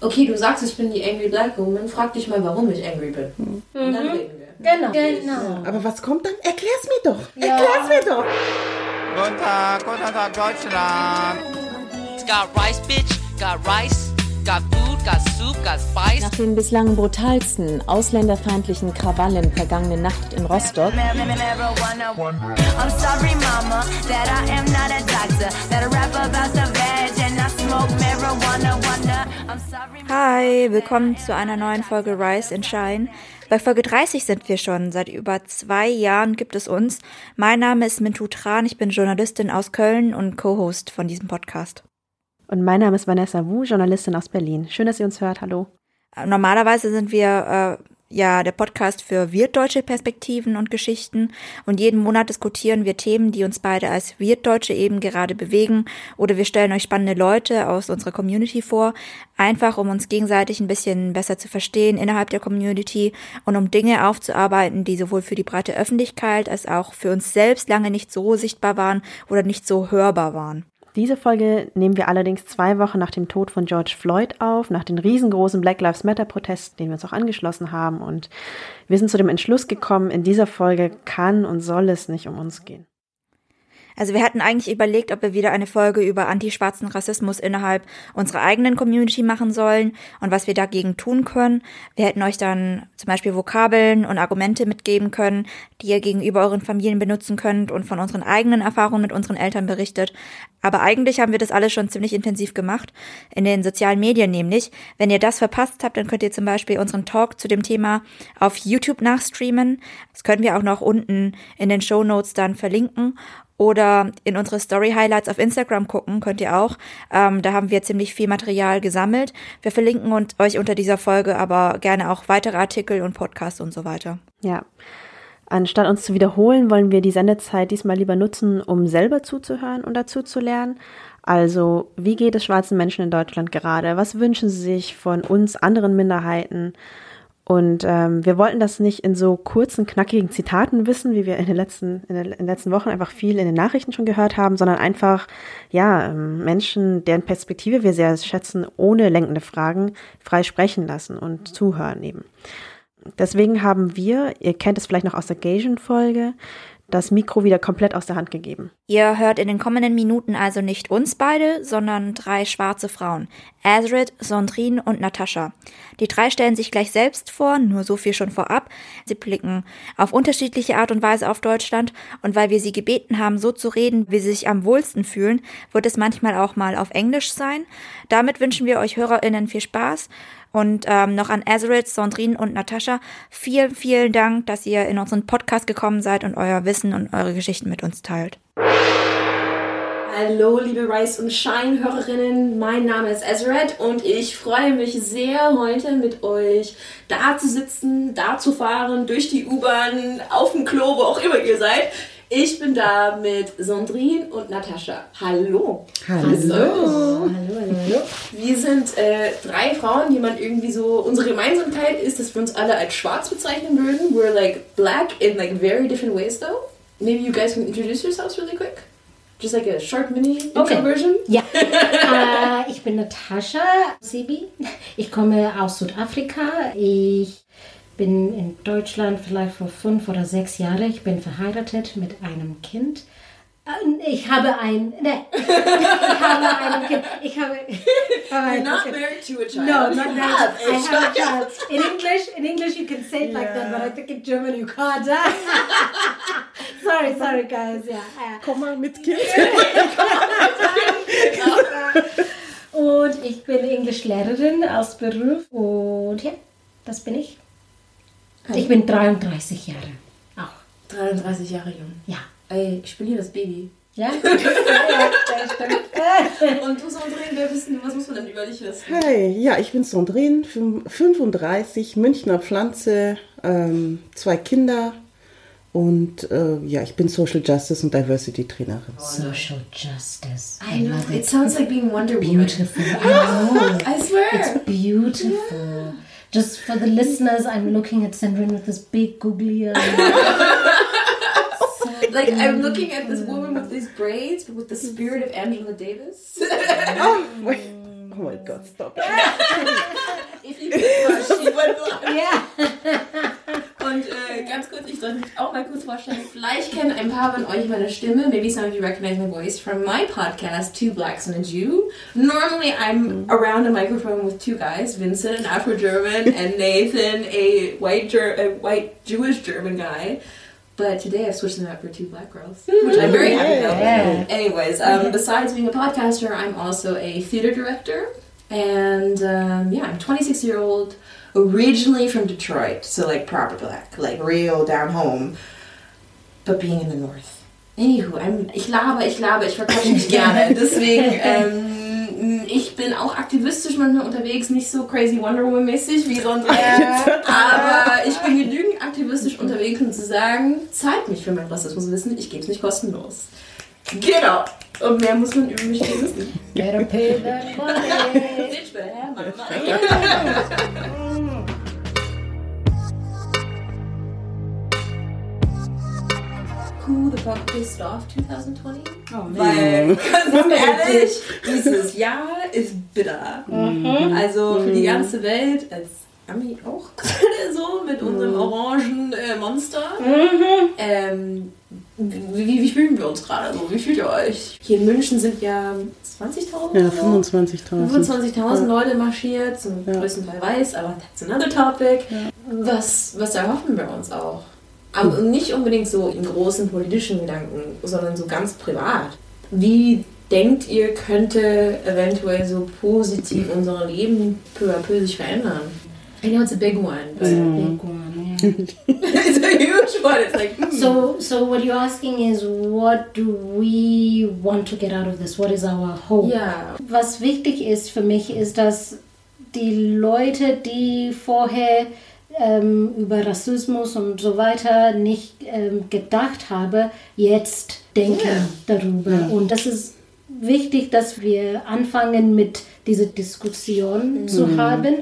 okay, du sagst, ich bin die Angry Black Woman, frag dich mal, warum ich angry bin. Und dann reden wir. Genau. genau. Aber was kommt dann? Erklär's mir doch. Erklär's mir doch. Guten Tag, guten Tag, Deutschland. Got rice, bitch. Got rice. Got food, got soup, got spice. Nach den bislang brutalsten ausländerfeindlichen Krawallen vergangene Nacht in Rostock I'm sorry, mama, that I am not a doctor. That I rap about the veg Hi, willkommen zu einer neuen Folge Rise and Shine. Bei Folge 30 sind wir schon. Seit über zwei Jahren gibt es uns. Mein Name ist Mintu Tran, ich bin Journalistin aus Köln und Co-Host von diesem Podcast. Und mein Name ist Vanessa Wu, Journalistin aus Berlin. Schön, dass ihr uns hört. Hallo. Normalerweise sind wir äh, ja der Podcast für wirtdeutsche Perspektiven und Geschichten. Und jeden Monat diskutieren wir Themen, die uns beide als Wirtdeutsche eben gerade bewegen. Oder wir stellen euch spannende Leute aus unserer Community vor, einfach um uns gegenseitig ein bisschen besser zu verstehen innerhalb der Community und um Dinge aufzuarbeiten, die sowohl für die breite Öffentlichkeit als auch für uns selbst lange nicht so sichtbar waren oder nicht so hörbar waren. Diese Folge nehmen wir allerdings zwei Wochen nach dem Tod von George Floyd auf, nach den riesengroßen Black Lives Matter Protesten, denen wir uns auch angeschlossen haben. Und wir sind zu dem Entschluss gekommen, in dieser Folge kann und soll es nicht um uns gehen. Also wir hatten eigentlich überlegt, ob wir wieder eine Folge über antischwarzen Rassismus innerhalb unserer eigenen Community machen sollen und was wir dagegen tun können. Wir hätten euch dann zum Beispiel Vokabeln und Argumente mitgeben können, die ihr gegenüber euren Familien benutzen könnt und von unseren eigenen Erfahrungen mit unseren Eltern berichtet. Aber eigentlich haben wir das alles schon ziemlich intensiv gemacht, in den sozialen Medien nämlich. Wenn ihr das verpasst habt, dann könnt ihr zum Beispiel unseren Talk zu dem Thema auf YouTube nachstreamen. Das können wir auch noch unten in den Show Notes dann verlinken oder in unsere Story Highlights auf Instagram gucken, könnt ihr auch. Ähm, da haben wir ziemlich viel Material gesammelt. Wir verlinken und euch unter dieser Folge aber gerne auch weitere Artikel und Podcasts und so weiter. Ja. Anstatt uns zu wiederholen, wollen wir die Sendezeit diesmal lieber nutzen, um selber zuzuhören und dazu zu lernen. Also, wie geht es schwarzen Menschen in Deutschland gerade? Was wünschen sie sich von uns, anderen Minderheiten? Und ähm, wir wollten das nicht in so kurzen, knackigen Zitaten wissen, wie wir in den letzten, in, den, letzten Wochen einfach viel in den Nachrichten schon gehört haben, sondern einfach, ja, ähm, Menschen, deren Perspektive wir sehr schätzen, ohne lenkende Fragen frei sprechen lassen und zuhören eben. Deswegen haben wir, ihr kennt es vielleicht noch aus der Gajan-Folge, das Mikro wieder komplett aus der Hand gegeben. Ihr hört in den kommenden Minuten also nicht uns beide, sondern drei schwarze Frauen. Azrid, Sondrin und Natascha. Die drei stellen sich gleich selbst vor, nur so viel schon vorab. Sie blicken auf unterschiedliche Art und Weise auf Deutschland und weil wir sie gebeten haben, so zu reden, wie sie sich am wohlsten fühlen, wird es manchmal auch mal auf Englisch sein. Damit wünschen wir euch HörerInnen viel Spaß und ähm, noch an Azrid, Sandrine und Natascha, vielen, vielen Dank, dass ihr in unseren Podcast gekommen seid und euer Wissen und eure Geschichten mit uns teilt. Hallo, liebe Rise und Shine Hörerinnen. Mein Name ist Ezred und ich freue mich sehr, heute mit euch da zu sitzen, da zu fahren, durch die U-Bahn, auf dem Klo, wo auch immer ihr seid. Ich bin da mit Sandrine und Natascha. Hallo. Hallo. Hallo, hallo, hallo. Wir sind äh, drei Frauen, die man irgendwie so. Unsere Gemeinsamkeit ist, dass wir uns alle als schwarz bezeichnen würden. We're like black in like very different ways though. Maybe you guys can introduce yourselves really quick. Just like a short mini Okay. version. Ja, äh, ich bin Natascha Sibi. Ich komme aus Südafrika. Ich bin in Deutschland vielleicht vor fünf oder sechs Jahren. Ich bin verheiratet mit einem Kind. Ich habe ein, ne, ich habe ein Kind. Ich habe, ich habe ein Not Kind. married to a child. No, not a I have a child. child. In English, in English you can say it like that, but I think in German you can't. sorry, sorry guys. Yeah. uh, Komm mal mit Kind. Und ich bin Englischlehrerin aus Beruf und ja, das bin ich. Ich bin 33 Jahre. Auch. 33 Jahre jung. Ja. Ey, ich bin hier das Baby. Ja? ja, ja. Und du, Sandrine, wer wissen, was muss man denn über dich wissen? Hey, ja, ich bin Sandrine, fün- 35, Münchner Pflanze, ähm, zwei Kinder und äh, ja, ich bin Social Justice und Diversity Trainerin. Social justice. I know, it sounds like being Wonder Woman. Beautiful. I know. I swear. It's beautiful. Just for the listeners, I'm looking at Sandrine with this big googly eye. like I'm looking at this woman with these braids, but with the spirit of Angela Davis. oh, wait. oh my god, stop it! if you could, she would. Yeah sollte mich auch mal kurz vorstellen. Vielleicht kennen ein paar von euch meine Stimme. Maybe some of you recognize my voice from my podcast, Two Blacks and a Jew. Normally, I'm around a microphone with two guys, Vincent, an Afro-German, and Nathan, a white, Ger- a white Jewish German guy. But today I've switched them out for two black girls, which I'm very happy about. Yeah. Anyways, um, besides being a podcaster, I'm also a theater director. And um, yeah, I'm 26 year old, originally from Detroit, so like proper black, like real down home, but being in the north. Anywho, I'm, ich laber, ich laber, ich verquatsche mich gerne. Deswegen, ähm, ich bin auch aktivistisch manchmal unterwegs, nicht so crazy Wonder Woman mäßig wie sonst. Aber ich bin genügend aktivistisch unterwegs, um zu sagen, zahlt mich für mein Rassismuswissen, ich gebe es nicht kostenlos. Genau. Und mehr muss man über mich wissen. Better pay that money. Bitch, better have my money. Who the fuck pissed off 2020? Weil, ganz ehrlich, dieses Jahr ist bitter. Also für die ganze Welt, als Ami auch gerade so, mit unserem orangen äh, Monster. Ähm, wie, wie, wie fühlen wir uns gerade so? Wie fühlt ihr euch? Hier in München sind ja 20.000 Ja, oder so? 25.000. 25.000 Leute marschiert, zum Ja. größten Teil weiß, aber that's another topic. Was, was erhoffen wir uns auch? Aber nicht unbedingt so in großen politischen Gedanken, sondern so ganz privat. Wie denkt ihr, könnte eventuell so positiv unser Leben peu à peu sich verändern? I know it's a big one, but Big one, yeah. it's a huge one. It's like, hmm. So, so what you're asking is, what do we want to get out of this? What is our hope? ja, Was wichtig ist für mich, ist, dass die Leute, die vorher ähm, über Rassismus und so weiter nicht ähm, gedacht haben, jetzt denken Ja. darüber. Und das ist wichtig, dass wir anfangen mit dieser Diskussion zu haben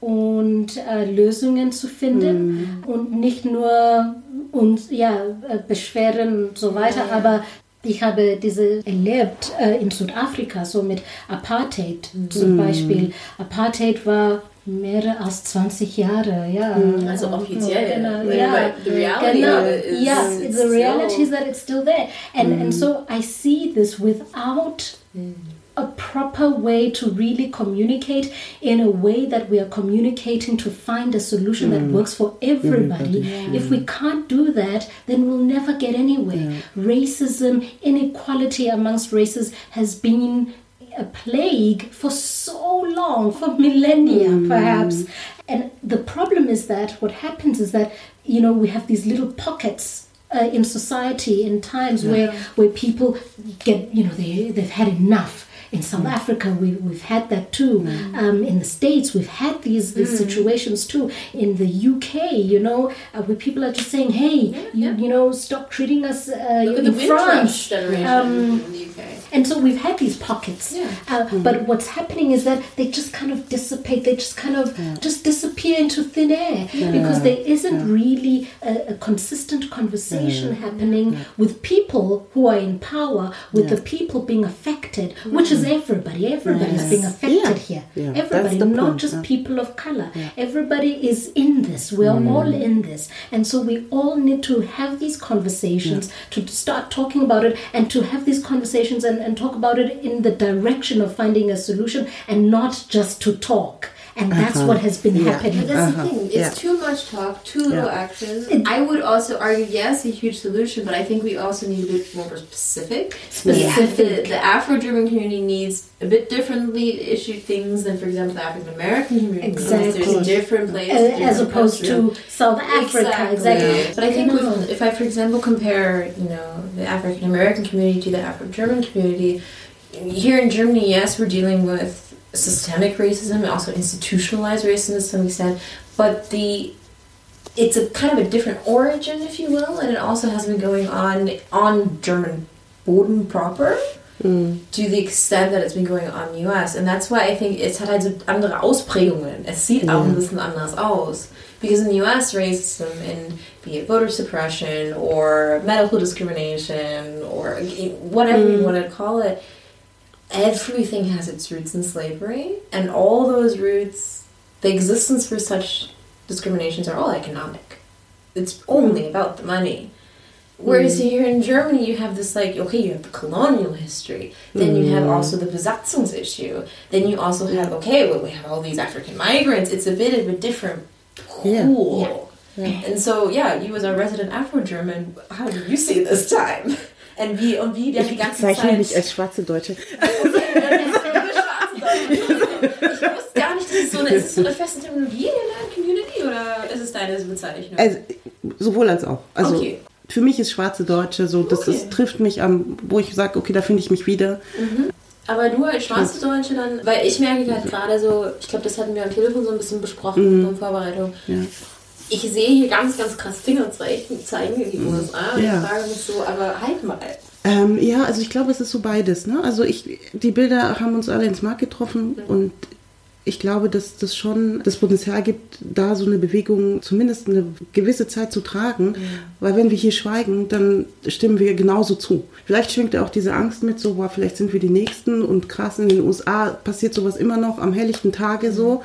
und äh, Lösungen zu finden und nicht nur uns ja, äh, beschweren und so weiter, aber ich habe diese erlebt äh, in Südafrika, so mit Apartheid zum Beispiel. Apartheid war mehr als 20 Jahre, ja. Hm, also offiziell. Genau, But ja. the reality Genau. is yeah, the reality still- is that it's still there. And, and hm. so I see this without hm. a proper way to really communicate in a way that we are communicating to find a solution that works for everybody. If we can't do that, then we'll never get anywhere. Racism, inequality amongst races has been a plague for so long, for millennia perhaps. And the problem is that what happens is that, you know, we have these little pockets uh, in society in times where where people get you know they they've had enough. In South Africa, we, we've had that too. Um, in the States, we've had these, these situations too. In the UK, you know, uh, where people are just saying, hey, you, you know, stop treating us uh, in the France. generation Um, in the UK. And so we've had these pockets. Yeah. Uh, But what's happening is that they just kind of dissipate, they just kind of just disappear into thin air because there isn't really a, a consistent conversation happening with people who are in power, with the people being affected, which is everybody. Everybody's being affected here. Yeah, Everybody, not just yeah. people of color. Everybody is in this. We are all in this. And so we all need to have these conversations, to start talking about it, and to have these conversations and, and talk about it in the direction of finding a solution and not just to talk. And that's what has been Yeah. happening. That's the thing. It's Yeah. too much talk, too little action. I would also argue, yes, a huge solution, but I think we also need a bit more specific. Specific. The, the Afro-German community needs a bit differently issued things than, for example, the African American community. Exactly. There's different places, Uh, different as opposed culture. to South Africa. Exactly. But I think Genau. with, if I, for example, compare, you know, the African American community to the Afro-German community, here in Germany, yes, we're dealing with systemic racism also institutionalized racism to some extent, but the it's a kind of a different origin, if you will, and it also has been going on on German Boden proper. Mm. To the extent that it's been going on in the US. And that's why I think es hat halt so andere Ausprägungen. Es sieht auch ein bisschen anders aus. Because in the US, racism, in be it voter suppression or medical discrimination or whatever you mm. want to call it, everything has its roots in slavery. And all those roots, the existence for such discriminations are all economic. it's only about the money. Whereas hmm. here in Germany, you have this like okay, you have the colonial history, then you have hmm. also the Besatzungs issue, then you also have okay, well we have all these African migrants. It's a bit of a different Yeah. pool. And so yeah, you as a resident Afro-German, how do you see this time? And wie und wie der die Ich ganze bezeichne Zeit mich als schwarze Deutsche. ich wusste gar nicht, dass es so eine, ist es so eine feste Terminologie in der Community oder ist es deine Bezeichnung? Also, sowohl als auch. Also Okay. für mich ist schwarze Deutsche so, das, Okay. das trifft mich am, wo ich sage, okay, da finde ich mich wieder. Aber du als schwarze Deutsche dann, weil ich merke halt gerade so, ich glaube, das hatten wir am Telefon so ein bisschen besprochen in Vorbereitung. Ja. Ich sehe hier ganz, ganz krass Fingerzeichen zeigen in die USA und Ja. ich frage mich so, aber halt mal. Ähm, ja, also ich glaube, es ist so beides. Ne? Also ich, die Bilder haben uns alle ins Mark getroffen und ich glaube, dass das schon das Potenzial gibt, da so eine Bewegung zumindest eine gewisse Zeit zu tragen. Weil wenn wir hier schweigen, dann stimmen wir genauso zu. Vielleicht schwingt ja auch diese Angst mit, so, boah, vielleicht sind wir die Nächsten und krass in den USA passiert sowas immer noch am helllichten Tage so.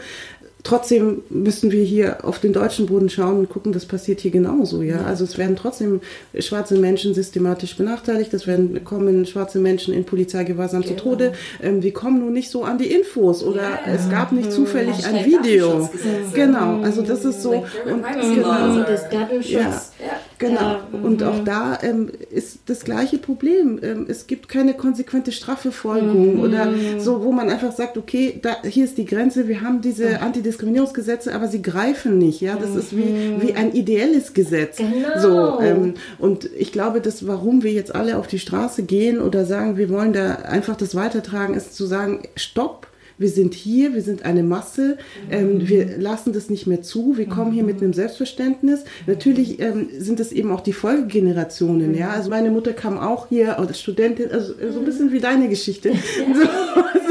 Trotzdem müssen wir hier auf den deutschen Boden schauen und gucken, das passiert hier genauso, ja. Also es werden trotzdem schwarze Menschen systematisch benachteiligt, es werden kommen schwarze Menschen in Polizeigewahrsam zu Tode. Ähm, wir kommen nur nicht so an die Infos oder es gab nicht zufällig ein Hashtag Video. Genau, also das ist so Like German und genau. Das Datenschutz. Ja. Genau. Ja, Und auch da ähm, ist das gleiche Problem. Ähm, es gibt keine konsequente Strafverfolgung oder so, wo man einfach sagt, okay, da, hier ist die Grenze, wir haben diese Antidiskriminierungsgesetze, aber sie greifen nicht. Ja, das ist wie, wie ein ideelles Gesetz. Genau. So, ähm, und ich glaube, dass warum wir jetzt alle auf die Straße gehen oder sagen, wir wollen da einfach das weitertragen, ist zu sagen, stopp. Wir sind hier, wir sind eine Masse, ähm, wir lassen das nicht mehr zu, wir kommen hier mit einem Selbstverständnis. Natürlich ähm, sind es eben auch die Folgegenerationen, ja. Also meine Mutter kam auch hier als Studentin, also äh, so ein bisschen wie deine Geschichte. So, so,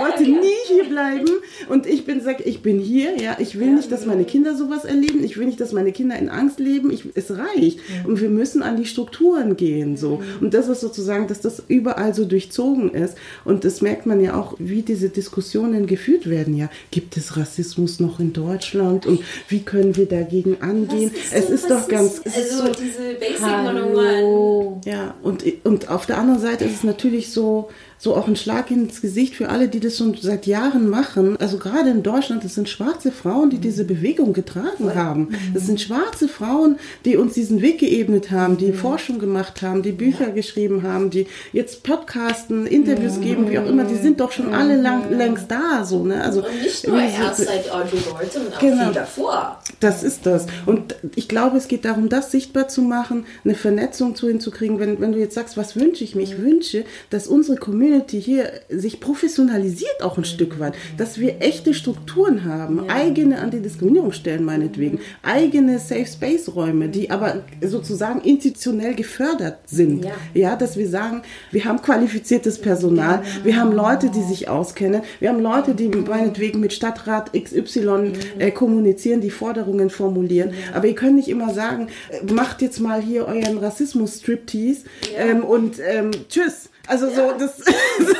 wollte nie hier bleiben und ich bin sag, ich bin hier, ja. Ich will nicht, dass meine Kinder sowas erleben. Ich will nicht, dass meine Kinder in Angst leben. Ich, es reicht und wir müssen an die Strukturen gehen, so. Und das ist sozusagen, dass das überall so durchzogen ist und das merkt man ja auch, wie diese Diskussionen geführt werden. Ja, gibt es Rassismus noch in Deutschland und wie können wir dagegen angehen? es so ist doch ganz, es ist Also so, diese Basic 101. Hallo. ja, und, und auf der anderen Seite ist es natürlich so, so auch ein Schlag ins Gesicht für alle, die das schon seit Jahren machen. Also gerade in Deutschland, das sind schwarze Frauen, die diese Bewegung getragen haben. Das sind schwarze Frauen, die uns diesen Weg geebnet haben, die Forschung gemacht haben, die Bücher geschrieben haben, die jetzt Podcasten, Interviews geben, wie auch immer. Die sind doch schon alle lang, längst da, so, ne? Also, Und nicht nur erst seit Audrey auch Genau. viel davor. das ist das. Und ich glaube, es geht darum, das sichtbar zu machen, eine Vernetzung zu hinzukriegen. Wenn, wenn du jetzt sagst, was wünsche ich mir? Ich wünsche, dass unsere Community hier sich professionalisiert auch ein Stück weit. Dass wir echte Strukturen haben, eigene Antidiskriminierungsstellen meinetwegen, eigene Safe Space Räume, die aber sozusagen institutionell gefördert sind. Ja. Ja, dass wir sagen, wir haben qualifiziertes Personal, wir haben Leute, die sich auskennen, wir haben Leute, die meinetwegen mit Stadtrat XY äh, kommunizieren, die Forderungen formulieren. Aber ihr könnt nicht immer sagen, äh, macht jetzt mal hier euren Rassismus-Striptease ähm, und ähm, tschüss. Also so, das, das ist,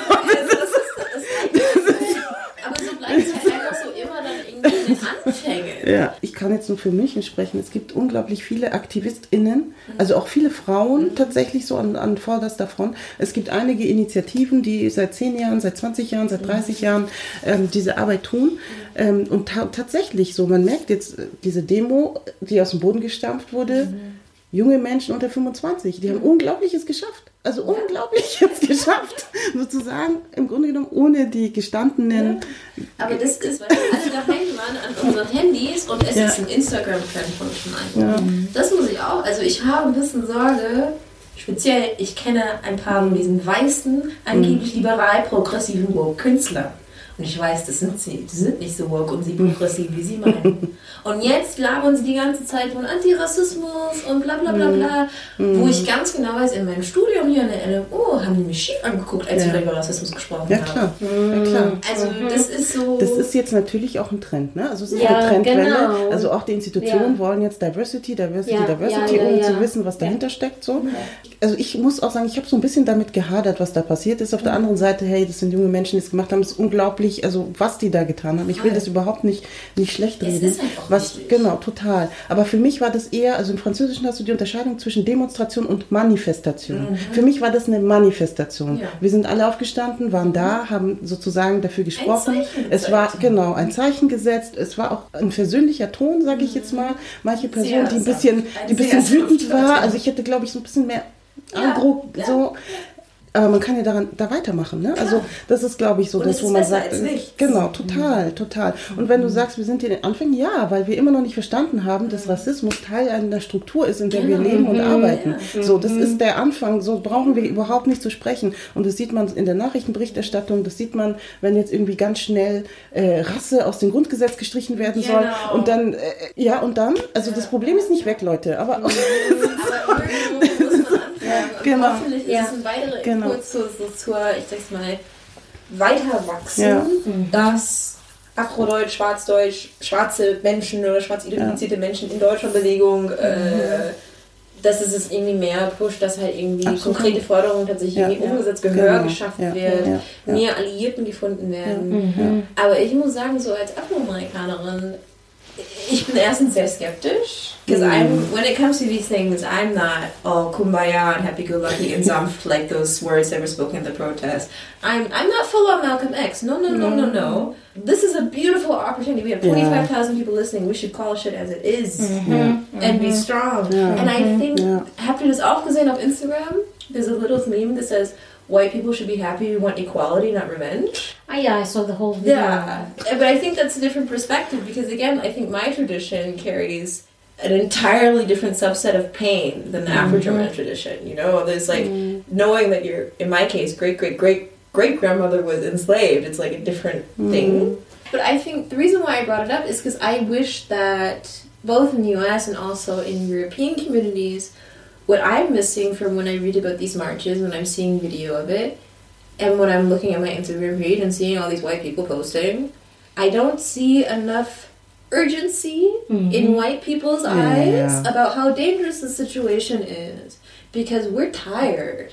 das ist aber so bleibt es halt einfach so immer dann irgendwie in den Anfängen. Ja, ich kann jetzt nur für mich sprechen. Es gibt unglaublich viele AktivistInnen, also auch viele Frauen tatsächlich so an, an vorderster Front. Es gibt einige Initiativen, die seit 10 Jahren, seit 20 Jahren, seit 30 Jahren ähm, diese Arbeit tun. Ähm, und ta tatsächlich so, man merkt jetzt äh, diese Demo, die aus dem Boden gestampft wurde, junge Menschen unter 25, die haben Unglaubliches geschafft. Also Unglaubliches geschafft, sozusagen im Grunde genommen ohne die gestandenen Aber das ist, weil wir alle daheim waren an unseren Handys und es Ja. ist ein Instagram-Trend von schon ein. Das muss ich auch. Also ich habe ein bisschen Sorge, speziell, ich kenne ein paar von diesen weißen, angeblich liberal progressiven Woke-Künstlern. Und ich weiß, das sind sie. Die sind nicht so woke und sie progressiv, wie sie meinen. Und jetzt labern sie die ganze Zeit von Antirassismus und bla bla bla bla. Wo ich ganz genau weiß, in meinem Studium hier an der LMO haben die mich schief angeguckt, als Ja. wir über Rassismus gesprochen Ja haben. klar, ja klar. Also das ist so... Das ist jetzt natürlich auch ein Trend, ne? Also es ist Ja, eine Trendwelle. genau. Also auch die Institutionen Ja. wollen jetzt Diversity, Diversity, Diversity, ja, um zu wissen, was dahinter steckt. So. Also ich muss auch sagen, ich habe so ein bisschen damit gehadert, was da passiert ist. Auf der anderen Seite, hey, das sind junge Menschen, die es gemacht haben, das ist unglaublich wirklich, also was die da getan haben. Ich will das überhaupt nicht, nicht schlecht Es reden. ist halt auch was, wichtig. genau, total. Aber für mich war das eher, also im Französischen hast du die Unterscheidung zwischen Demonstration und Manifestation. Für mich war das eine Manifestation. Mhm. Ja. Wir sind alle aufgestanden, waren da, haben sozusagen dafür gesprochen. Es war genau ein Zeichen gesetzt. Es war auch ein versöhnlicher Ton, sage ich jetzt mal. Manche Person, die ein bisschen, die ein bisschen wütend war. Also ich hätte, glaube ich, so ein bisschen mehr Agro, ja. so. Aber man kann ja daran da weitermachen, ne? Also das ist, glaube ich, so Und das, wo ist man sagt, genau, total, total. Und wenn du sagst, wir sind in den Anfängen, ja, weil wir immer noch nicht verstanden haben, dass Rassismus Teil einer Struktur ist, in der wir leben und arbeiten. So, das ist der Anfang. So brauchen wir überhaupt nicht zu sprechen. Und das sieht man in der Nachrichtenberichterstattung. Das sieht man, wenn jetzt irgendwie ganz schnell äh, Rasse aus dem Grundgesetz gestrichen werden soll. Genau. Und dann, äh, ja, und dann, also das Problem ist nicht weg, Leute. Aber Aber Genau. hoffentlich ist Ja. es ein weiterer Genau. Impuls zu, so zur, ich sag's mal, Weiterwachsen, Ja. dass Afrodeutsch, Schwarzdeutsch, schwarze Menschen oder schwarz identifizierte Menschen in Deutschlandbewegung, äh, dass es es irgendwie mehr pusht, dass halt irgendwie Absolut. konkrete Forderungen tatsächlich Ja, irgendwie ja. umgesetzt, Gehör Genau. geschafft Ja, wird, ja, ja. mehr Alliierten gefunden werden. Aber ich muss sagen, so als Afroamerikanerin, ich bin erstens sehr skeptisch. Because I'm, mm. when it comes to these things, I'm not all kumbaya and happy-go-lucky and sanft like those words that were spoken at the protest. I'm, I'm not full on Malcolm X. No, no, no, no, no. This is a beautiful opportunity. We have 25,000 people listening. We should call shit as it is mm-hmm. Mm-hmm. and be strong. And I mm-hmm. think, Ja. habt ihr das auch gesehen auf Instagram? There's a little meme that says, white people should be happy, we want equality, not revenge. Ah, yeah, I saw the whole video. Yeah, but I think that's a different perspective because again, I think my tradition carries an entirely different subset of pain than the mm-hmm. Afro-German tradition. You know, there's like mm. knowing that you're, in my case, great great great great grandmother was enslaved. It's like a different mm. thing. But I think the reason why I brought it up is because I wish that both in the U.S. and also in European communities, what I'm missing from when I read about these marches, when I'm seeing video of it, and when I'm looking at my Instagram feed and seeing all these white people posting, I don't see enough urgency in mm-hmm. white people's eyes about how dangerous the situation is because we're tired.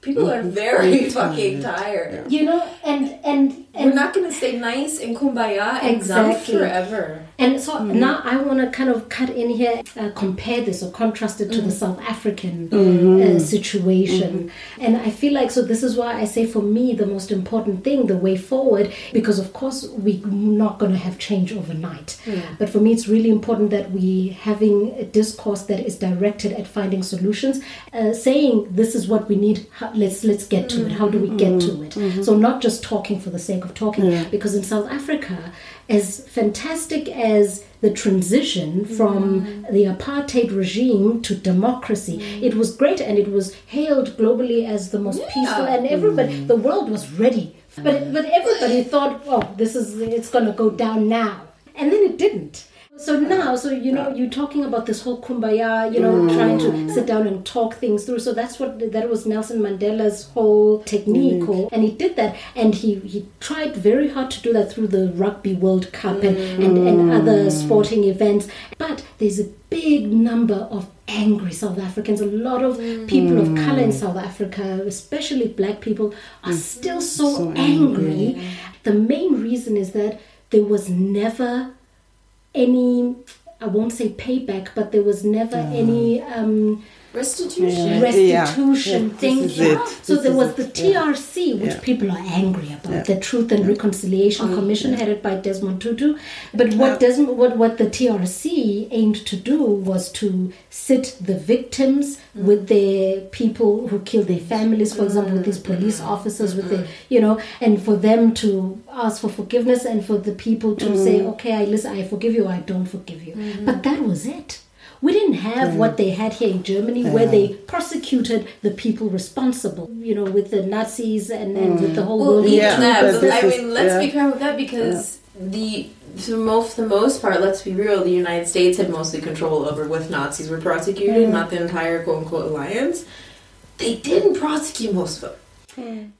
People are very We're fucking tired. tired. You know, and and We're not gonna stay nice and kumbaya and exactly. Forever. And so mm-hmm. now I want to kind of cut in here, uh, compare this or contrast it to the mm. South African uh, mm-hmm. situation. Mm-hmm. And I feel like, so this is why I say for me, the most important thing, the way forward, because of course we're not going to have change overnight. Mm. But for me, it's really important that we having a discourse that is directed at finding solutions, uh, saying this is what we need. How, let's let's get to it. How do we get to it? So not just talking for the sake of talking, because in South Africa, as fantastic as the transition from mm. the apartheid regime to democracy, mm. it was great and it was hailed globally as the most peaceful, and everybody, mm. the world was ready. But but everybody thought, oh, this is it's going to go down now, and then it didn't. So now, so you know, you're talking about this whole kumbaya, you know, trying to mm. sit down and talk things through. So that's what that was Nelson Mandela's whole technique, or, and he did that, and he he tried very hard to do that through the Rugby World Cup and, mm. and, and other sporting events. But there's a big number of angry South Africans. A lot of mm. people of color in South Africa, especially black people, are still so, So angry. The main reason is that there was never any I won't say payback, but there was never any um, Restitution. restitution Yeah. thing. This is it. So This there is was it. the TRC, which Yeah. people are angry about, the Truth and Reconciliation mm-hmm. Commission headed by Desmond Tutu. But what Desmond, what what the TRC aimed to do was to sit the victims mm. with the people who killed their families, for example, with these police mm-hmm. officers, with the mm-hmm. you know, and for them to ask for forgiveness and for the people to say, mm. okay, I listen, I forgive you, I don't forgive you. But that was it. We didn't have what they had here in Germany, where they prosecuted the people responsible, you know, with the Nazis and, and with the mm. whole Well, world. even Yeah, that, but but I is- mean, let's yeah. be careful with that because the for most the most part, let's be real, the United States had mostly control over what Nazis were prosecuted, mm. not the entire quote unquote alliance. They didn't prosecute most of them.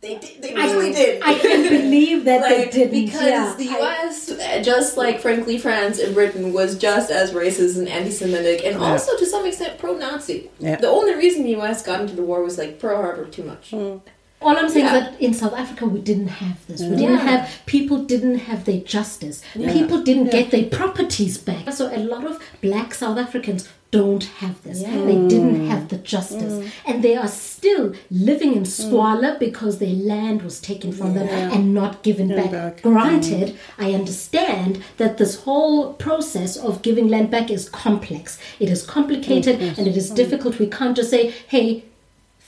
They did, they really did. I can't believe that like they didn't. because yeah. the U.S., uh, just like frankly France and Britain, was just as racist and anti-Semitic, and also to some extent pro-Nazi. Yeah. The only reason the U.S. got into the war was like Pearl Harbor too much. All I'm saying Yeah. is that in South Africa we didn't have this. We didn't Yeah. have people didn't have their justice. People didn't get their properties back. So a lot of black South Africans don't have this. They didn't have the justice. And they are still living in squalor because their land was taken from them and not given back. back. Granted, I understand that this whole process of giving land back is complex. It is complicated and it is difficult. We can't just say, hey,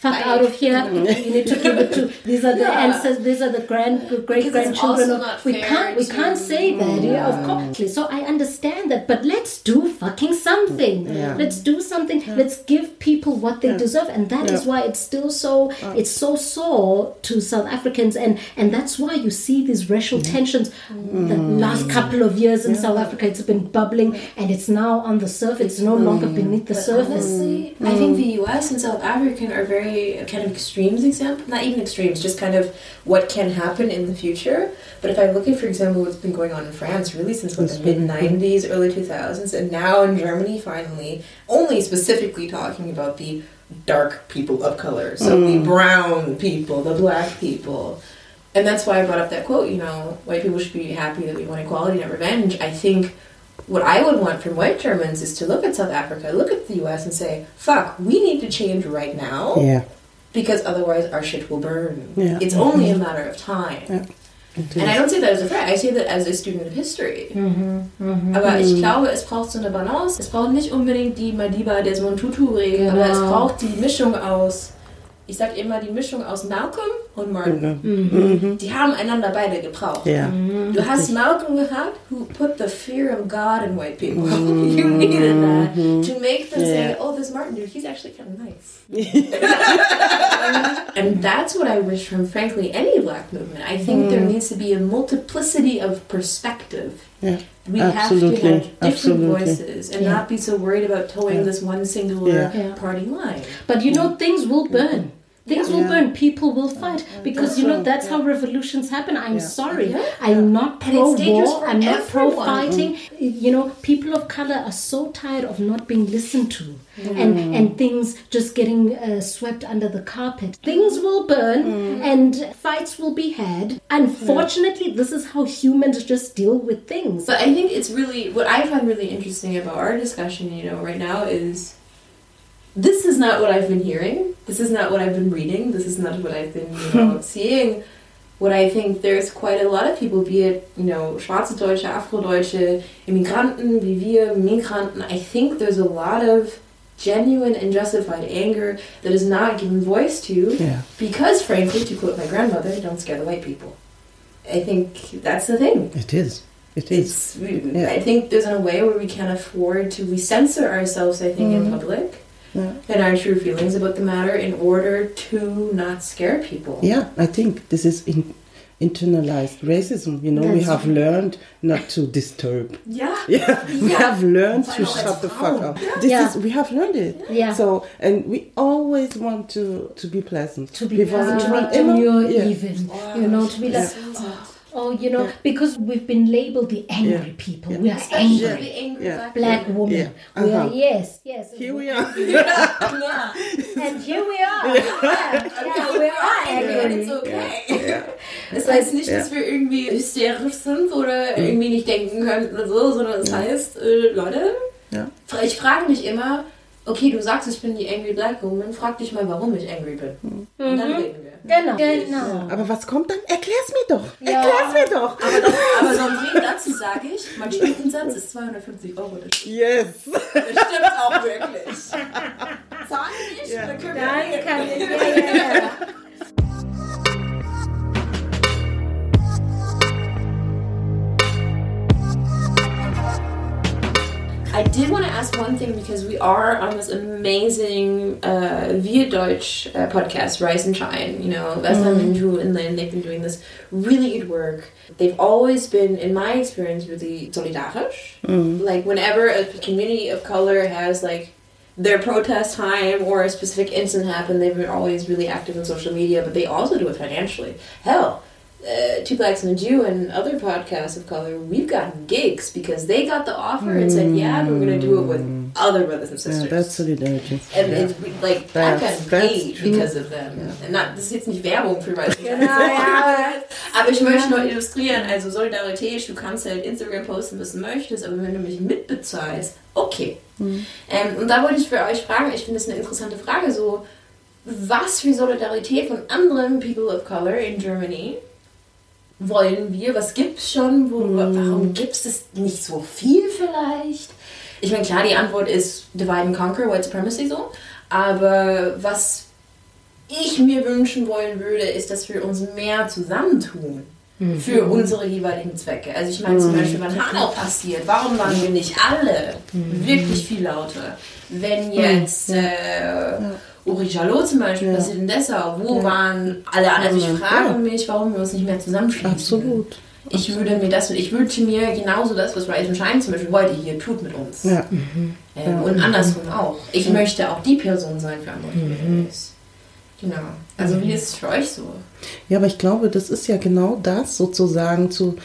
fuck out of here. You need to give it to these are the ancestors. These are the grand great grandchildren. of- We can't we can't say that. Yeah, of course. So I understand that, but let's do fucking something. Let's do something. Let's give people what they deserve, and that is why it's still so it's so sore to South Africans, and and that's why you see these racial tensions. Mm. The last mm. couple of years in South Africa, it's been bubbling, and it's now on the surface. It's no mm. longer beneath the surface. Honestly, I think the U.S. and South Africa are very kind of extremes example. Not even extremes, just kind of what can happen in the future. But if I look at, for example, what's been going on in France, really since what, the mid '90s, early 2000s, and now in Germany, finally, only specifically talking about the dark people of color, so the mm. brown people, the black people. And that's why I brought up that quote, you know, white people should be happy that we want equality, not revenge. I think what I would want from white Germans is to look at South Africa, look at the US, and say, fuck, we need to change right now Yeah. because otherwise our shit will burn. Yeah. It's only a matter of time. Ja. And I don't say that as a threat, I say that as a student of history. Aber ich glaube, es braucht so eine Balance. Es braucht nicht unbedingt die Madiba Desmond Tutu-Regel, Genau. aber es braucht die Mischung aus, ich sag immer die Mischung aus Malcolm und Martin. Mhm. Mhm. Die haben einander beide gebraucht. Ja. Mhm. Du hast Malcolm gehabt, who put the fear of God in white people. you needed that to make them say, "Oh, this Martin dude, he's actually kind of nice." and that's what I wish from, frankly, any black movement. I think there mm. needs to be a multiplicity of perspective. Yeah. We have to have different Absolutely. voices and Yeah. not be so worried about towing this one singular Yeah. Yeah. party line. But you know, things will burn. Things will Yeah. burn. People will fight because you know right, that's how revolutions happen. I'm sorry. Yeah. I'm not And pro war. I'm not pro everyone. fighting. You know, people of color are so tired of not being listened to, and and things just getting uh, swept under the carpet. Things will burn, and fights will be had. Unfortunately, this is how humans just deal with things. But I think it's really what I find really interesting about our discussion, you know, right now is this is not what I've been hearing. This is not what I've been reading. This is not what I've been, you hmm. know, seeing. What I think there's quite a lot of people, be it, you know, schwarze Deutsche, Afrodeutsche, Immigranten, wie wir, Migranten. I think there's a lot of genuine and justified anger that is not given voice to Yeah. because, frankly, to quote my grandmother, don't scare the white people. I think that's the thing. It is. It is. We, Yeah. I think there's a way where we can afford to we censor ourselves. I think in hmm. public Yeah. and our true feelings about the matter in order to not scare people. Yeah, I think this is in, internalized racism. You know, we That's have learned not to disturb. Yeah. Yeah, we Yeah. have learned to shut the fuck up. This Yeah. is we have learned it. Yeah. So and we always want to to be pleasant. to be We pleasant, to want be demure yeah. even, you know, to be like, oh, oh, you know, because we've been labeled the angry Yeah. people. Yeah. We are Especially angry. angry Yeah. black, women. woman. Yeah. We are, Uh-huh. yes, yes. Here we are. Yeah. And here we are. Yeah, yeah, we are And angry. it's okay. Das heißt nicht, Ja. dass wir irgendwie hysterisch sind oder irgendwie nicht denken können oder so, sondern es heißt, äh, Leute, Ja. ich frage mich immer, okay, du sagst, ich bin die Angry Black Woman, frag dich mal, warum ich angry bin. Und dann reden wir. Genau, genau. Aber was kommt dann? Erklär's mir doch. Ja. Erklär's mir doch. Aber, das, aber Sandrine, dazu sage ich, mein Stundensatz ist 250 Euro. Das stimmt Yes. auch wirklich. Zahlen nicht, dann können wir Dann kann ich, ja, ja, ja. I did want to ask one thing because we are on this amazing uh, Via Deutsch uh, podcast, Rise and Shine. You know, Vesna Minju and Lynn, they've been doing this really good work. They've always been, in my experience, really solidarisch. Like, whenever a community of color has, like, their protest time or a specific incident happened, they've been always really active on social media, but they also do it financially. Hell, uh, Two Blacks and a Jew and other podcasts of color, we've gotten gigs because they got the offer and said, yeah, we're going to do it with other brothers and Yeah, sisters. that's solidarity. And Yeah. like I've That's- gotten that's paid true. because of them. And not, das ist jetzt nicht Werbung für meine Genau, ja. Aber ich möchte nur illustrieren, also Solidarität, du kannst halt Instagram posten, was du möchtest, aber wenn du mich mitbezahlst, okay. Mhm. Ähm, und da wollte ich für euch fragen, ich finde es eine interessante Frage, so, was für Solidarität von anderen People of Color in Germany wollen wir? Was gibt's schon? Wo, Warum gibt es nicht so viel vielleicht? Ich meine, klar, die Antwort ist Divide and Conquer, White Supremacy so. Aber was ich mir wünschen wollen würde, ist, dass wir uns mehr zusammentun. Für unsere jeweiligen Zwecke. Also ich meine zum Beispiel, wenn Hanau passiert, warum waren wir nicht alle wirklich viel lauter? Wenn jetzt äh, Uri Jalot zum Beispiel passiert in Dessau, wo waren alle anderen? Also ich frage mich, warum wir uns nicht mehr zusammenschließen. Absolut. Ich würde mir das, ich wünsche mir genauso das, was Rise and Shine zum Beispiel heute hier tut mit uns. Ja. Ähm, Und andersrum auch. Ich möchte auch die Person sein für andere Communities. Genau. Also wie ist es für euch so? Ja, aber ich glaube, das ist ja genau das sozusagen, zu,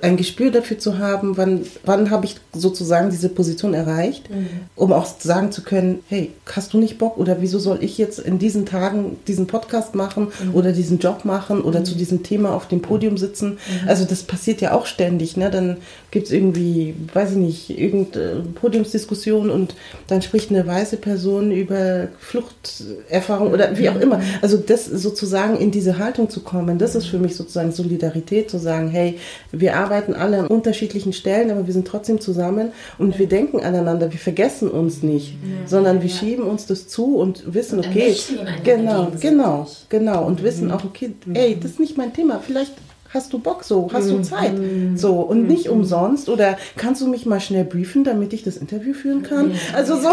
ein Gespür dafür zu haben, wann, wann habe ich sozusagen diese Position erreicht, um auch sagen zu können, hey, hast du nicht Bock oder wieso soll ich jetzt in diesen Tagen diesen Podcast machen oder diesen Job machen oder zu diesem Thema auf dem Podium sitzen. Also das passiert ja auch ständig. Ne? Dann gibt es irgendwie, weiß ich nicht, irgendeine Podiumsdiskussion und dann spricht eine weiße Person über Fluchterfahrung oder wie auch immer. Also das sozusagen in diese Haltung zu kommen, das ist für mich sozusagen Solidarität, zu sagen, hey, wir arbeiten alle an unterschiedlichen Stellen, aber wir sind trotzdem zusammen und wir denken aneinander, wir vergessen uns nicht, sondern wir schieben uns das zu und wissen, Und okay, genau, genau, genau und wissen auch, okay, ey, das ist nicht mein Thema, vielleicht hast du Bock so, hast du Zeit so und nicht umsonst oder kannst du mich mal schnell briefen, damit ich das Interview führen kann? Also so,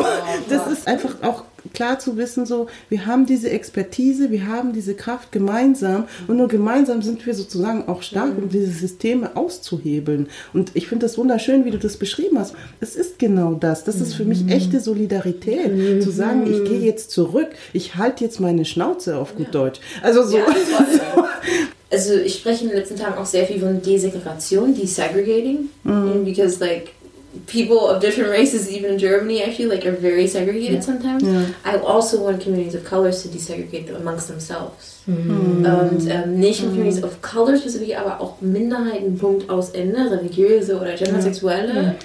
das ist einfach auch klar zu wissen, so, wir haben diese Expertise, wir haben diese Kraft gemeinsam und nur gemeinsam sind wir sozusagen auch stark, um diese Systeme auszuhebeln. Und ich finde das wunderschön, wie du das beschrieben hast. Es ist genau das. Das ist für mich echte Solidarität, zu sagen, ich gehe jetzt zurück, ich halte jetzt meine Schnauze auf gut Deutsch. Also so. Also ich spreche in den letzten Tagen auch sehr viel von Desegregation, desegregating, because like people of different races, even in Germany, feel like are very segregated sometimes. I also want communities of colors to desegregate amongst themselves. Und ähm, nicht nur Communities of Color spezifisch, aber auch Minderheiten, Punkt aus Ende, religiöse oder gendersexuelle.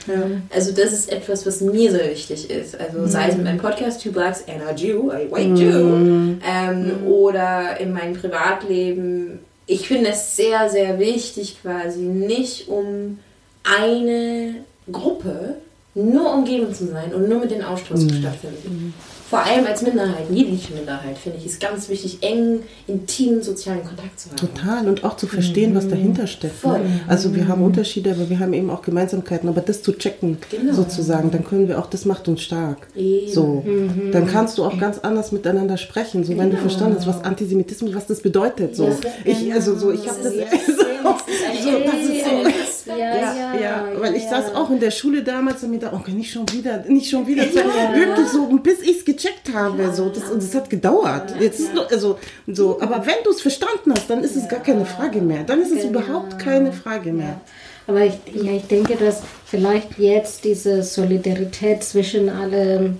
Also das ist etwas, was mir sehr wichtig ist. Also sei es mit meinem Podcast Two Blacks and a Jew, a White Jew, ähm, oder in meinem Privatleben. Ich finde es sehr, sehr wichtig quasi, nicht um eine Gruppe nur umgeben zu sein und nur mit den Austausch stattfinden. Vor allem als Minderheit, jegliche Minderheit, finde ich, ist ganz wichtig, eng, intimen sozialen Kontakt zu haben. Total und auch zu verstehen, was dahinter steckt. Voll. Ne? Also wir haben Unterschiede, aber wir haben eben auch Gemeinsamkeiten. Aber das zu checken, Genau. sozusagen, dann können wir auch, das macht uns stark. Eben. So, dann kannst du auch ganz anders miteinander sprechen. So, wenn du verstanden hast, was Antisemitismus, was das bedeutet. So, ich, also so, ich habe das. Ja, Ja, ja, weil ich saß auch in der Schule damals und mir dachte, okay, nicht schon wieder, nicht schon wieder. Wirklich so, bis ich es gecheckt habe. So, das, und das hat gedauert. Jetzt ist nur, also, so, aber wenn du es verstanden hast, dann ist es gar keine Frage mehr. Dann ist es überhaupt keine Frage mehr. Aber ich, ja, ich denke, dass vielleicht jetzt diese Solidarität zwischen alle,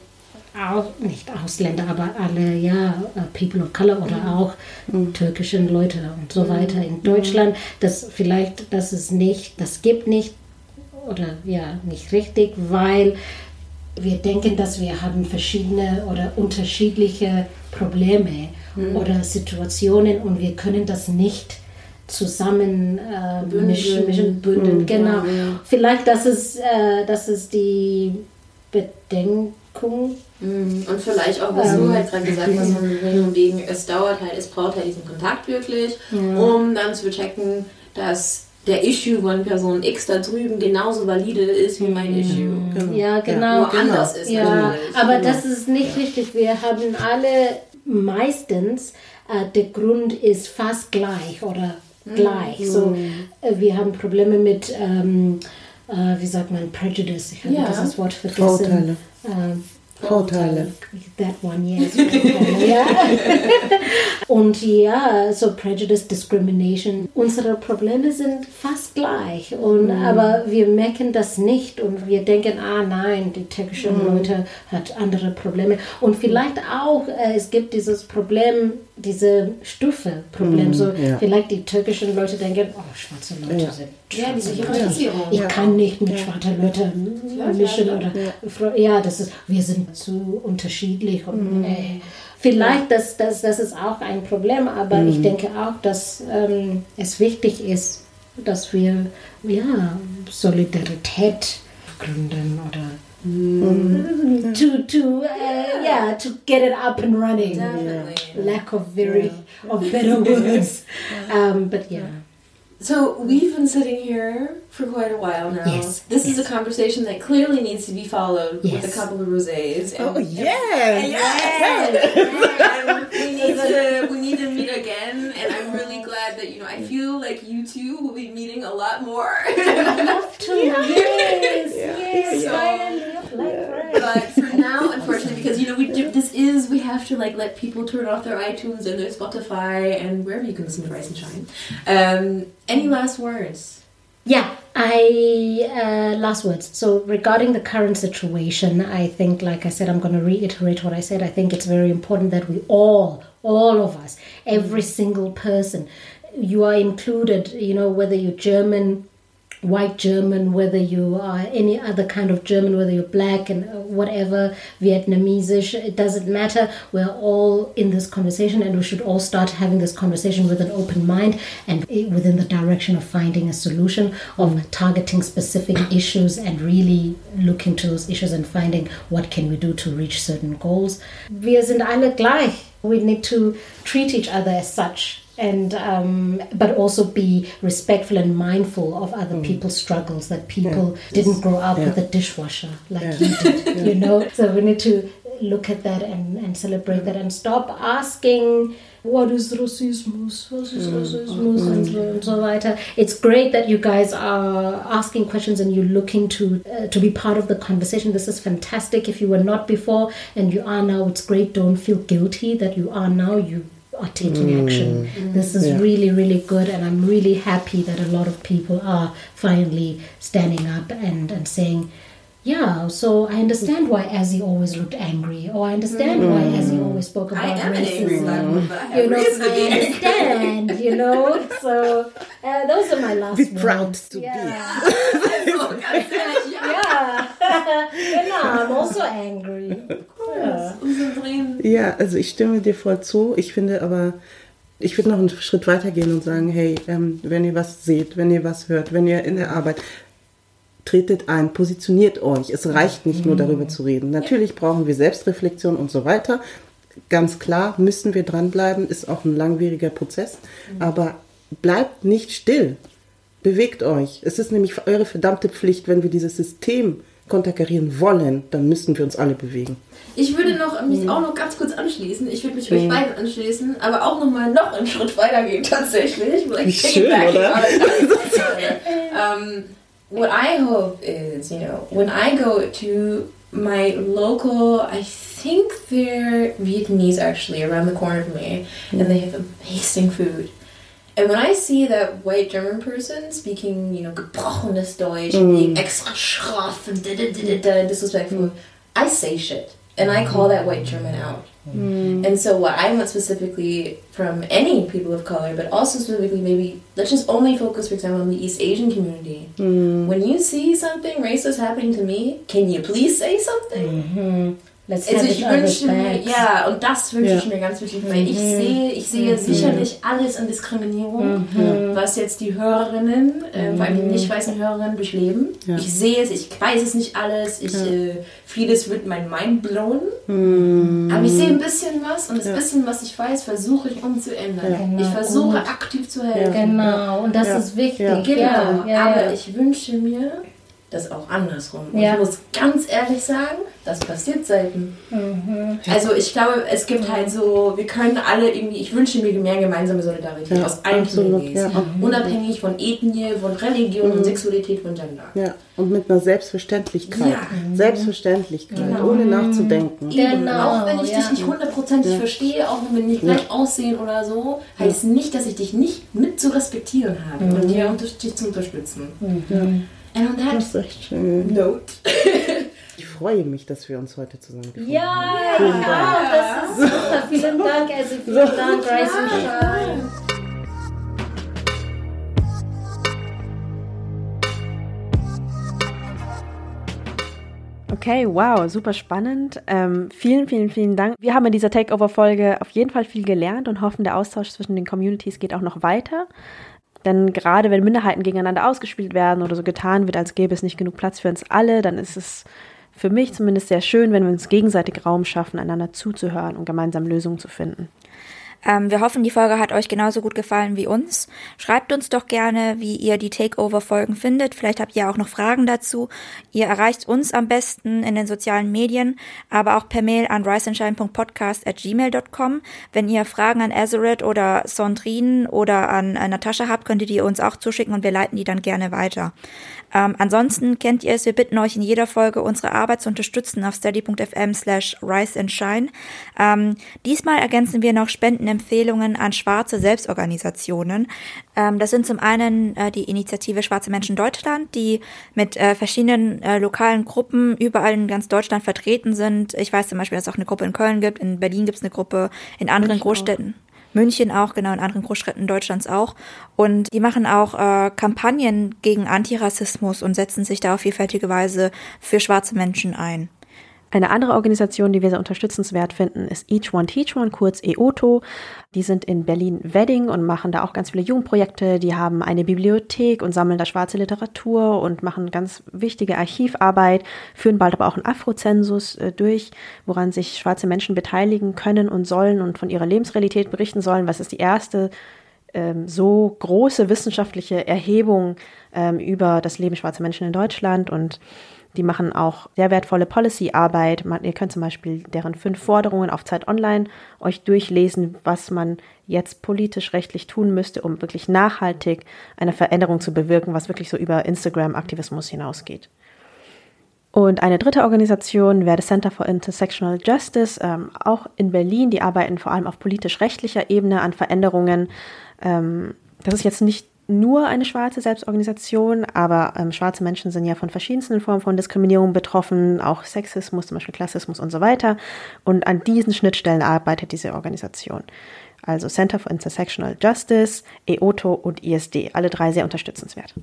au, nicht Ausländer, aber alle, ja, People of Color oder auch türkischen Leute und so weiter in Deutschland, dass vielleicht, dass es nicht, das gibt nicht oder ja, nicht richtig, weil wir denken, dass wir haben verschiedene oder unterschiedliche Probleme oder Situationen und wir können das nicht zusammen äh, mischen, mischen, bündeln. Genau. Vielleicht das ist, äh, das ist die Bedenkung. Mhm. Und vielleicht auch, was du halt gerade gesagt hast, von wegen, wegen, es dauert halt, es braucht halt diesen Kontakt wirklich, um dann zu checken, dass der Issue von Person X da drüben genauso valide ist wie mein Issue. Ja, genau. Nur anders ist Ja, aber das ist nicht richtig. Wir haben alle meistens, äh, der Grund ist fast gleich oder gleich. So, äh, wir haben Probleme mit, ähm, äh, wie sagt man, Prejudice. Ich habe Ja. dieses Wort vergessen. Vorurteile. Äh, Vorteile. That one, yes. ja. Und ja, so Prejudice, Discrimination. Unsere Probleme sind fast gleich. Und, Aber wir merken das nicht und wir denken, ah nein, die türkischen Leute hat andere Probleme. Und vielleicht auch, äh, es gibt dieses Problem, diese Stufe-Problem. so ja. vielleicht die türkischen Leute denken, oh, schwarze Leute sind Ja, diese schwarze Leute. Hierarchisierung. Ich kann nicht mit schwarzen Leuten mischen oder ja, das ist, wir sind zu unterschiedlich und nee. Vielleicht, das, das, das ist auch ein Problem, aber ich denke auch, dass ähm, es wichtig ist, dass wir ja, Solidarität gründen oder to, to, uh, yeah, to get it up and running. Definitely. Lack of very, of better words. Um, but yeah. So we've been sitting here for quite a while now. Yes, This is a conversation that clearly needs to be followed with a couple of rosés. Oh, yes! and we need to we need to meet again and I'm really glad that you know I feel like you two will be meeting a lot more. Love to, yes, yes, So- like friends. but for now, unfortunately, because you know we do, this is we have to like let people turn off their iTunes and their Spotify and wherever you can listen to Rise and Shine. Um, any last words? Yeah, I uh, last words. So regarding the current situation, I think, like I said, I'm going to reiterate what I said. I think it's very important that we all, all of us, every single person, you are included. You know, whether you're German, white German, whether you are any other kind of German, whether you're black and uh, whatever, Vietnamese, it doesn't matter. We're all in this conversation and we should all start having this conversation with an open mind and within the direction of finding a solution, of targeting specific issues and really looking to those issues and finding what can we do to reach certain goals. Wir sind alle gleich. We need to treat each other as such and um, but also be respectful and mindful of other people's struggles that people didn't grow up with a dishwasher like you did you know? So we need to look at that and, and celebrate that and stop asking what is racismus? What is racismus? and, so, on and so weiter. It's great that you guys are asking questions and you're looking to uh, to be part of the conversation. This is fantastic. If you were not before and you are now it's great. Don't feel guilty that you are now. You are taking action. This is Yeah. really, really good, and I'm really happy that a lot of people are finally standing up and, and saying, Yeah, so I understand why Azzy always looked angry, or I understand why Azzy always spoke about I am an angry racism. but You know, I understand, you know. So uh, those are my last Be words. proud to be. yeah. God, yeah. yeah. genau, I'm also angry. Unsere Tränen. Ja, also ich stimme dir voll zu. Ich finde aber, ich würde noch einen Schritt weiter gehen und sagen, hey, ähm, wenn ihr was seht, wenn ihr was hört, wenn ihr in der Arbeit, tretet ein, positioniert euch. Es reicht nicht nur darüber zu reden. Natürlich brauchen wir Selbstreflexion und so weiter. Ganz klar müssen wir dranbleiben, ist auch ein langwieriger Prozess. Aber bleibt nicht still. Bewegt euch. Es ist nämlich eure verdammte Pflicht, wenn wir dieses System konterkarieren wollen, dann müssen wir uns alle bewegen. Ich würde noch, mich auch noch ganz kurz anschließen. Ich würde mich euch beiden anschließen, aber auch noch mal noch einen Schritt weiter gehen tatsächlich. Wie schön, oder? um, what I hope is, you know, when I go to my local, I think they're Vietnamese actually around the corner from me, and they have amazing food. And when I see that white German person speaking, you know, gebrochenes Deutsch, and being extra schroff and da da da da da disrespectful, I say shit. And I call that white German out. Mm. And so, what I want specifically from any people of color, but also specifically maybe, let's just only focus, for example, on the East Asian community. Mm. When you see something racist happening to me, can you please say something? Mm-hmm. Let's Also ich wünsche mir, ja, und das wünsche Ja. ich mir ganz wichtig, weil ich sehe, ich sehe sicherlich alles an Diskriminierung, was jetzt die Hörerinnen, äh, vor allem die nicht weißen Hörerinnen durchleben. Ja. Ich sehe es, ich weiß es nicht alles, ich, äh, vieles wird mein Mind blown, aber ich sehe ein bisschen was und das bisschen, was ich weiß, versuche ich umzuändern. Ich versuche aktiv zu helfen. Genau, und das Ja. ist wichtig. Ja. Genau, Ja, ja, aber ja. ich wünsche mir, das auch andersrum. Und Ja. ich muss ganz ehrlich sagen, das passiert selten. Mhm. Also ich glaube, es gibt halt so, wir können alle irgendwie, ich wünsche mir mehr gemeinsame Solidarität Ja, aus allen absolut, ja. Unabhängig von Ethnie, von Religion, von Sexualität, von Gender. Ja, und mit einer Selbstverständlichkeit. Ja. Selbstverständlichkeit, Genau. ohne nachzudenken. Genau, auch wenn ich ja. dich nicht hundertprozentig verstehe, auch wenn wir nicht gleich aussehen oder so, heißt nicht, dass ich dich nicht mit zu respektieren habe und dir unter dich zu unterstützen. And on that Das ist echt schön. note. Ich freue mich, dass wir uns heute zusammen gefunden Ja, haben. Vielen Dank. ja, das ist super. Vielen Dank, also vielen Dank, and Shine. Okay, wow, super spannend. Ähm, vielen, vielen, vielen Dank. Wir haben in dieser Takeover-Folge auf jeden Fall viel gelernt und hoffen, der Austausch zwischen den Communities geht auch noch weiter. Denn gerade wenn Minderheiten gegeneinander ausgespielt werden oder so getan wird, als gäbe es nicht genug Platz für uns alle, dann ist es für mich zumindest sehr schön, wenn wir uns gegenseitig Raum schaffen, einander zuzuhören und gemeinsam Lösungen zu finden. Ähm, wir hoffen, die Folge hat euch genauso gut gefallen wie uns. Schreibt uns doch gerne, wie ihr die Takeover-Folgen findet. Vielleicht habt ihr auch noch Fragen dazu. Ihr erreicht uns am besten in den sozialen Medien, aber auch per Mail an riseandshine.podcast.gmail.com. Wenn ihr Fragen an Azeret oder Sondrin oder an äh, Natascha habt, könnt ihr die uns auch zuschicken und wir leiten die dann gerne weiter. Ähm, ansonsten kennt ihr es, wir bitten euch in jeder Folge unsere Arbeit zu unterstützen auf steady.fm slash riseandshine. Ähm, diesmal ergänzen wir noch Spendenempfehlungen an schwarze Selbstorganisationen. Ähm, das sind zum einen äh, die Initiative Schwarze Menschen Deutschland, die mit äh, verschiedenen äh, lokalen Gruppen überall in ganz Deutschland vertreten sind. Ich weiß zum Beispiel, dass es auch eine Gruppe in Köln gibt, in Berlin gibt es eine Gruppe, in anderen Großstädten. München auch, genau, in anderen Großstädten Deutschlands auch. Und die machen auch äh, Kampagnen gegen Antirassismus und setzen sich da auf vielfältige Weise für schwarze Menschen ein. Eine andere Organisation, die wir sehr unterstützenswert finden, ist Each One Teach One, kurz EOTO. Die sind in Berlin-Wedding und machen da auch ganz viele Jugendprojekte. Die haben eine Bibliothek und sammeln da schwarze Literatur und machen ganz wichtige Archivarbeit, führen bald aber auch einen Afrozensus äh, durch, woran sich schwarze Menschen beteiligen können und sollen und von ihrer Lebensrealität berichten sollen. Was ist die erste ähm, so große wissenschaftliche Erhebung ähm, über das Leben schwarzer Menschen in Deutschland und die machen auch sehr wertvolle Policy-Arbeit. Ihr könnt zum Beispiel deren fünf Forderungen auf Zeit Online euch durchlesen, was man jetzt politisch rechtlich tun müsste, um wirklich nachhaltig eine Veränderung zu bewirken, was wirklich so über Instagram-Aktivismus hinausgeht. Und eine dritte Organisation wäre das Center for Intersectional Justice, ähm, auch in Berlin. Die arbeiten vor allem auf politisch-rechtlicher Ebene an Veränderungen. Ähm, das ist jetzt nicht nur eine schwarze Selbstorganisation, aber ähm, schwarze Menschen sind ja von verschiedensten Formen von Diskriminierung betroffen, auch Sexismus, zum Beispiel Klassismus und so weiter. Und an diesen Schnittstellen arbeitet diese Organisation. Also Center for Intersectional Justice, EOTO und ISD, alle drei sehr unterstützenswert.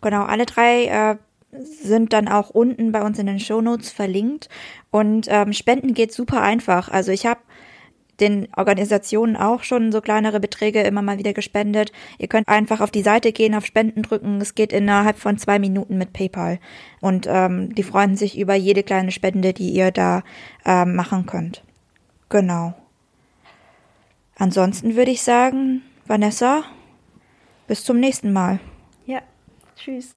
Genau, alle drei äh, sind dann auch unten bei uns in den Shownotes verlinkt. Und ähm, Spenden geht super einfach. Also ich habe den Organisationen auch schon so kleinere Beträge immer mal wieder gespendet. Ihr könnt einfach auf die Seite gehen, auf Spenden drücken. Es geht innerhalb von zwei Minuten mit PayPal. Und ähm, die freuen sich über jede kleine Spende, die ihr da ähm, machen könnt. Genau. Ansonsten würde ich sagen, Vanessa, bis zum nächsten Mal. Ja, tschüss.